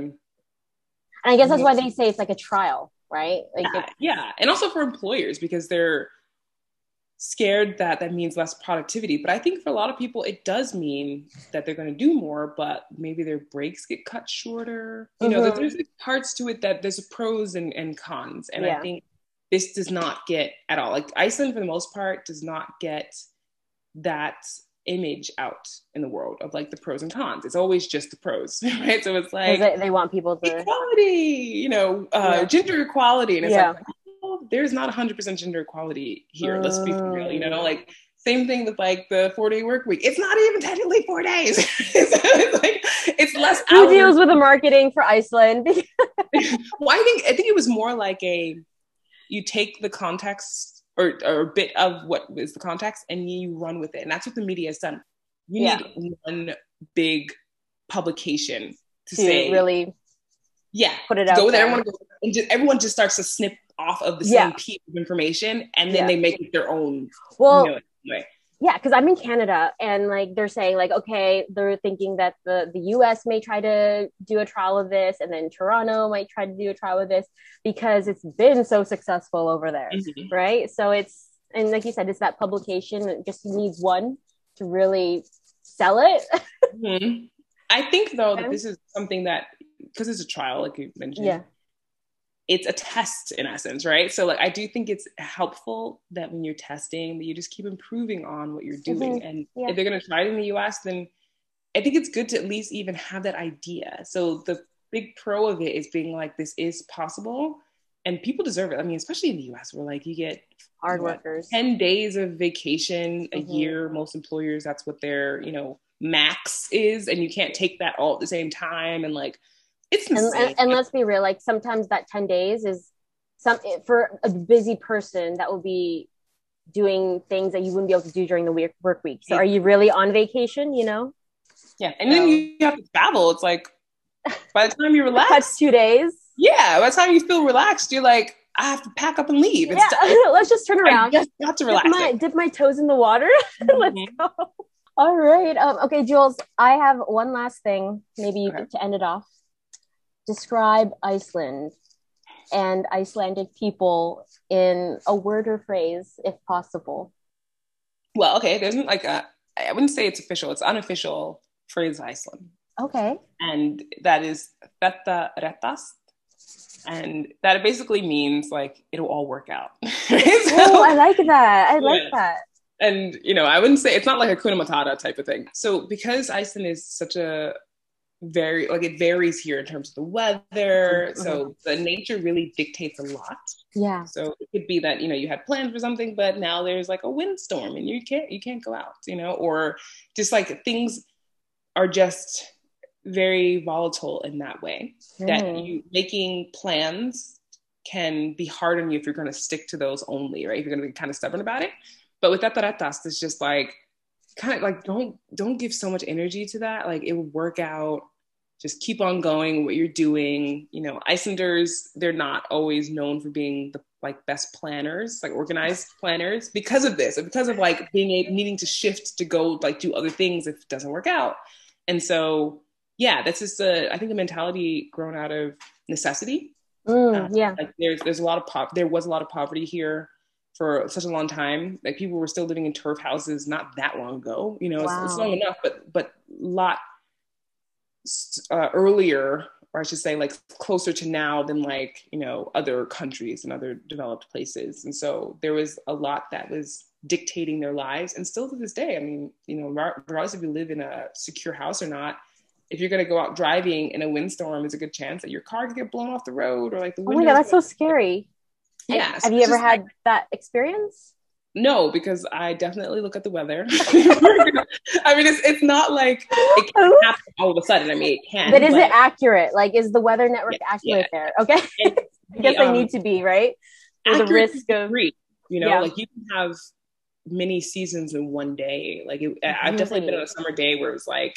And I guess that's why they say it's like a trial, right? Like yeah, yeah, and also for employers because they're scared that that means less productivity. But I think for a lot of people, it does mean that they're going to do more, but maybe their breaks get cut shorter. You mm-hmm. know, there's parts to it that there's pros and, and cons, and yeah. I think this does not get at all. Like Iceland, for the most part, does not get that image out in the world of like the pros and cons. It's always just the pros, right? So it's like they, they want people to equality, you know, uh, yeah. gender equality, and it's yeah. like oh, there's not 100% gender equality here. Uh, let's be real, you know, like same thing with like the four day work week. It's not even technically four days. it's like it's less. Who hours. deals with the marketing for Iceland? well, I think I think it was more like a you take the context or, or a bit of what is the context and you run with it. And that's what the media has done. You yeah. need one big publication to, to say really yeah put it out go there, everyone, and just, everyone just starts to snip off of the same piece of information and then yeah. they make it their own well you know, yeah because i'm in canada and like they're saying like okay they're thinking that the the us may try to do a trial of this and then toronto might try to do a trial of this because it's been so successful over there mm-hmm. right so it's and like you said it's that publication it just needs one to really sell it mm-hmm. i think though that this is something that because it's a trial like you mentioned yeah it's a test in essence, right? So like I do think it's helpful that when you're testing that you just keep improving on what you're doing. Mm-hmm. And yeah. if they're gonna try it in the US, then I think it's good to at least even have that idea. So the big pro of it is being like this is possible and people deserve it. I mean, especially in the US where like you get hard workers 10 days of vacation a mm-hmm. year. Most employers, that's what their, you know, max is, and you can't take that all at the same time. And like it's and, and, and, let's be real, like sometimes that 10 days is some for a busy person that will be doing things that you wouldn't be able to do during the week, work week. So are you really on vacation, you know? Yeah. And then you have to travel. It's like by the time you relax, that's two days. Yeah. By the time you feel relaxed, you're like, I have to pack up and leave. Yeah, let's just turn around. I just got to relax. Dip my, dip my toes in the water. Mm-hmm. let's go. All right. Um, okay, Jewells, I have one last thing, maybe Okay. to end it off. Describe Iceland and Icelandic people in a word or phrase, if possible. Well, okay, there isn't like a, I wouldn't say it's official, it's unofficial phrase Iceland. Okay. And that is þetta reddast. And that basically means like it'll all work out. Oh, I like that. I like that. and you know, I wouldn't say it's not like a Hakuna Matata type of thing. So because Iceland is such a very like it varies here in terms of the weather. Mhm, So the nature really dictates a lot. Yeah. So it could be that you know you had plans for something, but now there's like a windstorm and you can't you can't go out, you know, or just like things are just very volatile in that way that Mm. you making plans can be hard on you if you're going to stick to those only, right? If you're going to be kind of stubborn about it. But with þetta reddast, it's just like kind of like don't don't give so much energy to that. Like it will work out. Just keep on going what you're doing. You know, Icelanders, they're not always known for being the like best planners, like organized planners because of this, and because of like being a, needing to shift to go like do other things if it doesn't work out. And so, yeah, that's just a I think a mentality grown out of necessity. Mm, yeah. Like there's there's a lot of pop there was a lot of poverty here for such a long time. Like people were still living in turf houses not that long ago. You know, it's, it's long enough, but but a lot uh, earlier, or I should say, like closer to now than like you know other countries and other developed places. And so there was a lot that was dictating their lives, and still to this day. I mean, you know, regardless if you live in a secure house or not. If you're going to go out driving in a windstorm, there's a good chance that your car could get blown off the road or like the Oh my god, that's so scary. Yeah. Have you ever just had that experience? no, because I definitely look at the weather. I mean, it's it's not like it can happen all of a sudden. I mean, it can. But is it accurate? Like, is the weather network Yeah, accurate there? Okay. I guess the, they um, need to be, right? For the risk of. degree, you know, Yeah. like you can have many seasons in one day. Like it, I've definitely been on a summer day where it was like,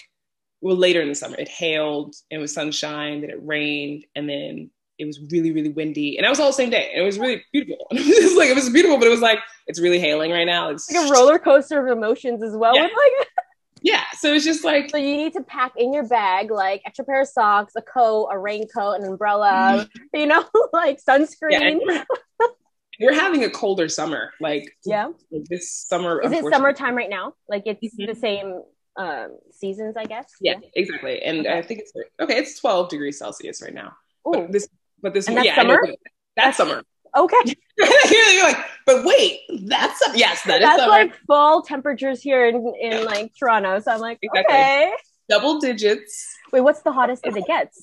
well, later in the summer, it hailed, it was sunshine, then it rained, and then it was really, really windy, and that was all the same day, and it was really beautiful. it was like it was beautiful, but it was like it's really hailing right now. It's Like a roller coaster of emotions as well. Yeah. With like, Yeah, so it's just like so you need to pack in your bag like extra pair of socks, a coat, a raincoat, an umbrella, you know, like sunscreen. and we're, having a colder summer. Like Yeah. this summer. Is it summertime right now? Like it's Mhm. the same um, seasons, I guess. Yeah, exactly. And Okay. I think it's okay. It's 12 degrees Celsius right now. Oh, this, but this, And that's yeah, summer? That. that's summer. okay. You're like, but wait, that's summer. Yes, that is That's summer. like fall temperatures here in in like Toronto. So I'm like, Exactly. okay. Double digits. Wait, what's the hottest that it gets?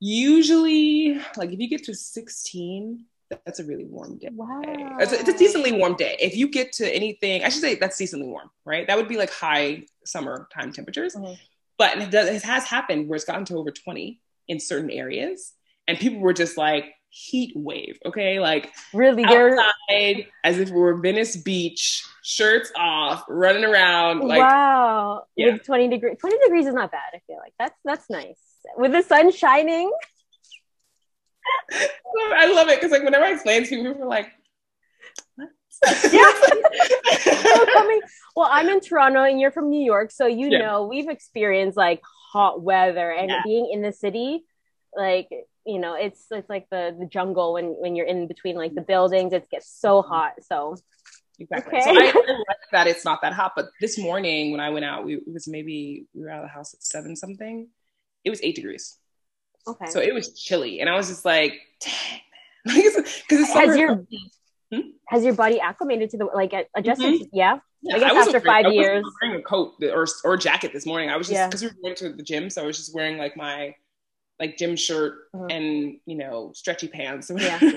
Usually, like if you get to 16, that's a really warm day. Wow. It's a, it's a decently warm day. If you get to anything, I should say that's decently warm, right? That would be like high summertime temperatures. Mhm. But it, does, it has happened where it's gotten to over 20 in certain areas, and people were just like heat wave, okay? Like Really, outside as if we were Venice Beach, shirts off, running around. Like, wow. Yeah. With 20 degrees. 20 degrees is not bad, I feel like. That's that's nice. With the sun shining. I love it because like whenever I explain to people, people are like, what? Yeah. So coming, well, I'm in Toronto and you're from New York, so you Yeah. know we've experienced like hot weather and Yeah. being in the city, like you know, it's it's like the the jungle when when you're in between like the buildings, it gets so hot. So Exactly. Okay. So I, I like that it's not that hot. But this morning when I went out, we, it was maybe we were out of the house at seven something. It was eight degrees, okay. so it was chilly, and I was just like, dang, because it's has your Hmm? has your body acclimated to the like adjusted? Mhm. to- yeah. Yeah, I guess wasn't after wearing- five I years. wearing a coat or or jacket this morning. I was just Yeah. because we were going to the gym, so I was just wearing like my like gym shirt Mhm. and you know stretchy pants. Yeah.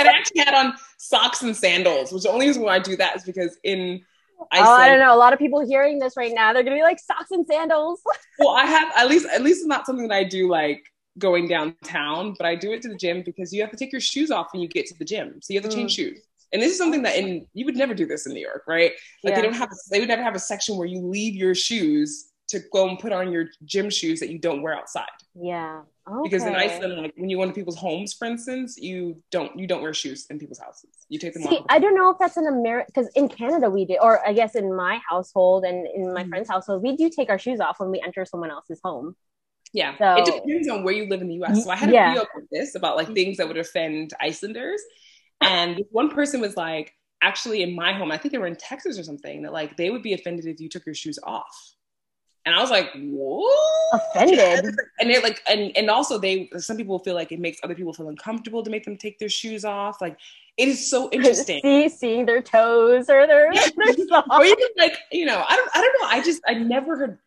And I actually had on socks and sandals, which the only reason why I do that is because in oh, I don't know. A lot of people hearing this right now, they're gonna be like socks and sandals. well, I have at least at least it's not something that I do like going downtown, but I do it to the gym because you have to take your shoes off when you get to the gym, so you have to change shoes. And this is something that in you would never do this in New York, right? Like Yeah. they don't have they would never have a section where you leave your shoes to go and put on your gym shoes that you don't wear outside. Yeah. Okay. Because in Iceland, like when you go into people's homes, for instance, you don't you don't wear shoes in people's houses. You take them See, off. I don't know if that's an America because in Canada we do, or I guess in my household and in my mm-hmm. friend's household, we do take our shoes off when we enter someone else's home. Yeah, so, it depends on where you live in the U.S. So I had a yeah. video about this about like things that would offend Icelanders, and one person was like, actually in my home, I think they were in Texas or something, that like they would be offended if you took your shoes off. And I was like, what? Offended. And they're like, and, and also they, some people feel like it makes other people feel uncomfortable to make them take their shoes off. Like it is so interesting. See, seeing their toes or their, their socks. or even like, you know, I don't, I don't know. I just, I never heard,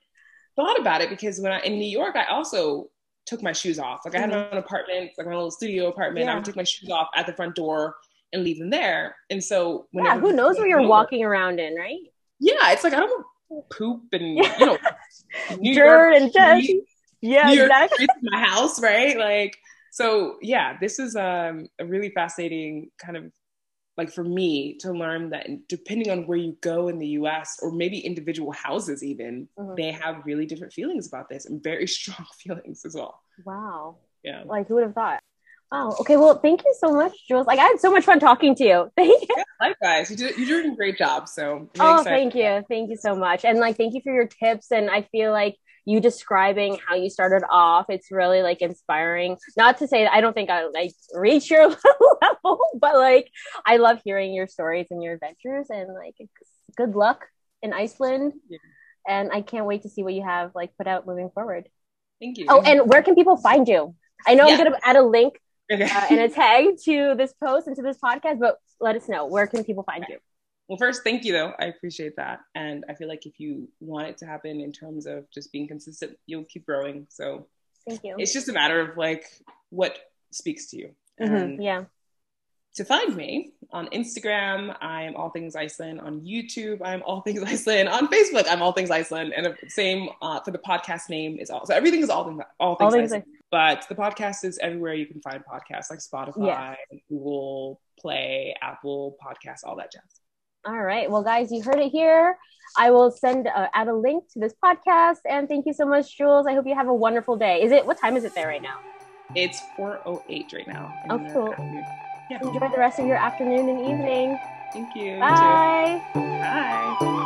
thought about it because when I, in New York, I also took my shoes off. Like I had mm-hmm. my own apartment, like my little studio apartment. Yeah. I would take my shoes off at the front door and leave them there. And so, yeah, who knows where you're walking around in, right? Yeah, it's like I don't poop and you know New dirt York and dust. Yeah, New exactly. my house, right? Like so yeah, this is um, a really fascinating kind of like for me to learn that depending on where you go in the US or maybe individual houses even, mm-hmm. they have really different feelings about this and very strong feelings as well. Wow. Yeah. Like who would have thought? Oh, okay. Well, thank you so much, Jewells. Like I had so much fun talking to you. Thank you. Yeah, likewise. You did, you're doing a great job. So oh, thank you. Thank you so much. And like, thank you for your tips. And I feel like you describing how you started off, it's really like inspiring. Not to say that I don't think I like reach your level, but like I love hearing your stories and your adventures and like good luck in Iceland. Yeah. And I can't wait to see what you have like put out moving forward. Thank you. Oh, and where can people find you? I know yeah. I'm going to add a link okay. uh, and a tag to this post and to this podcast, but let us know where can people find you? Well, first, thank you though. I appreciate that. And I feel like if you want it to happen in terms of just being consistent, you'll keep growing. So thank you. It's just a matter of like what speaks to you. Mm-hmm. Yeah. To find me on Instagram, I am All Things Iceland. On YouTube, I am All Things Iceland. On Facebook, I'm All Things Iceland. And the same uh, for the podcast name is all. So everything is All Things, all things, all things Iceland. But the podcast is everywhere you can find podcasts, like Spotify, yeah. Google Play, Apple Podcasts, all that jazz. All right. Well, guys, you heard it here. I will send uh, add a link to this podcast. And thank you so much, Jewells. I hope you have a wonderful day. Is it what time is it there right now? It's 4:08 right now. Oh, cool. Yeah. Enjoy the rest of your afternoon and evening. Thank you. Bye. You Bye.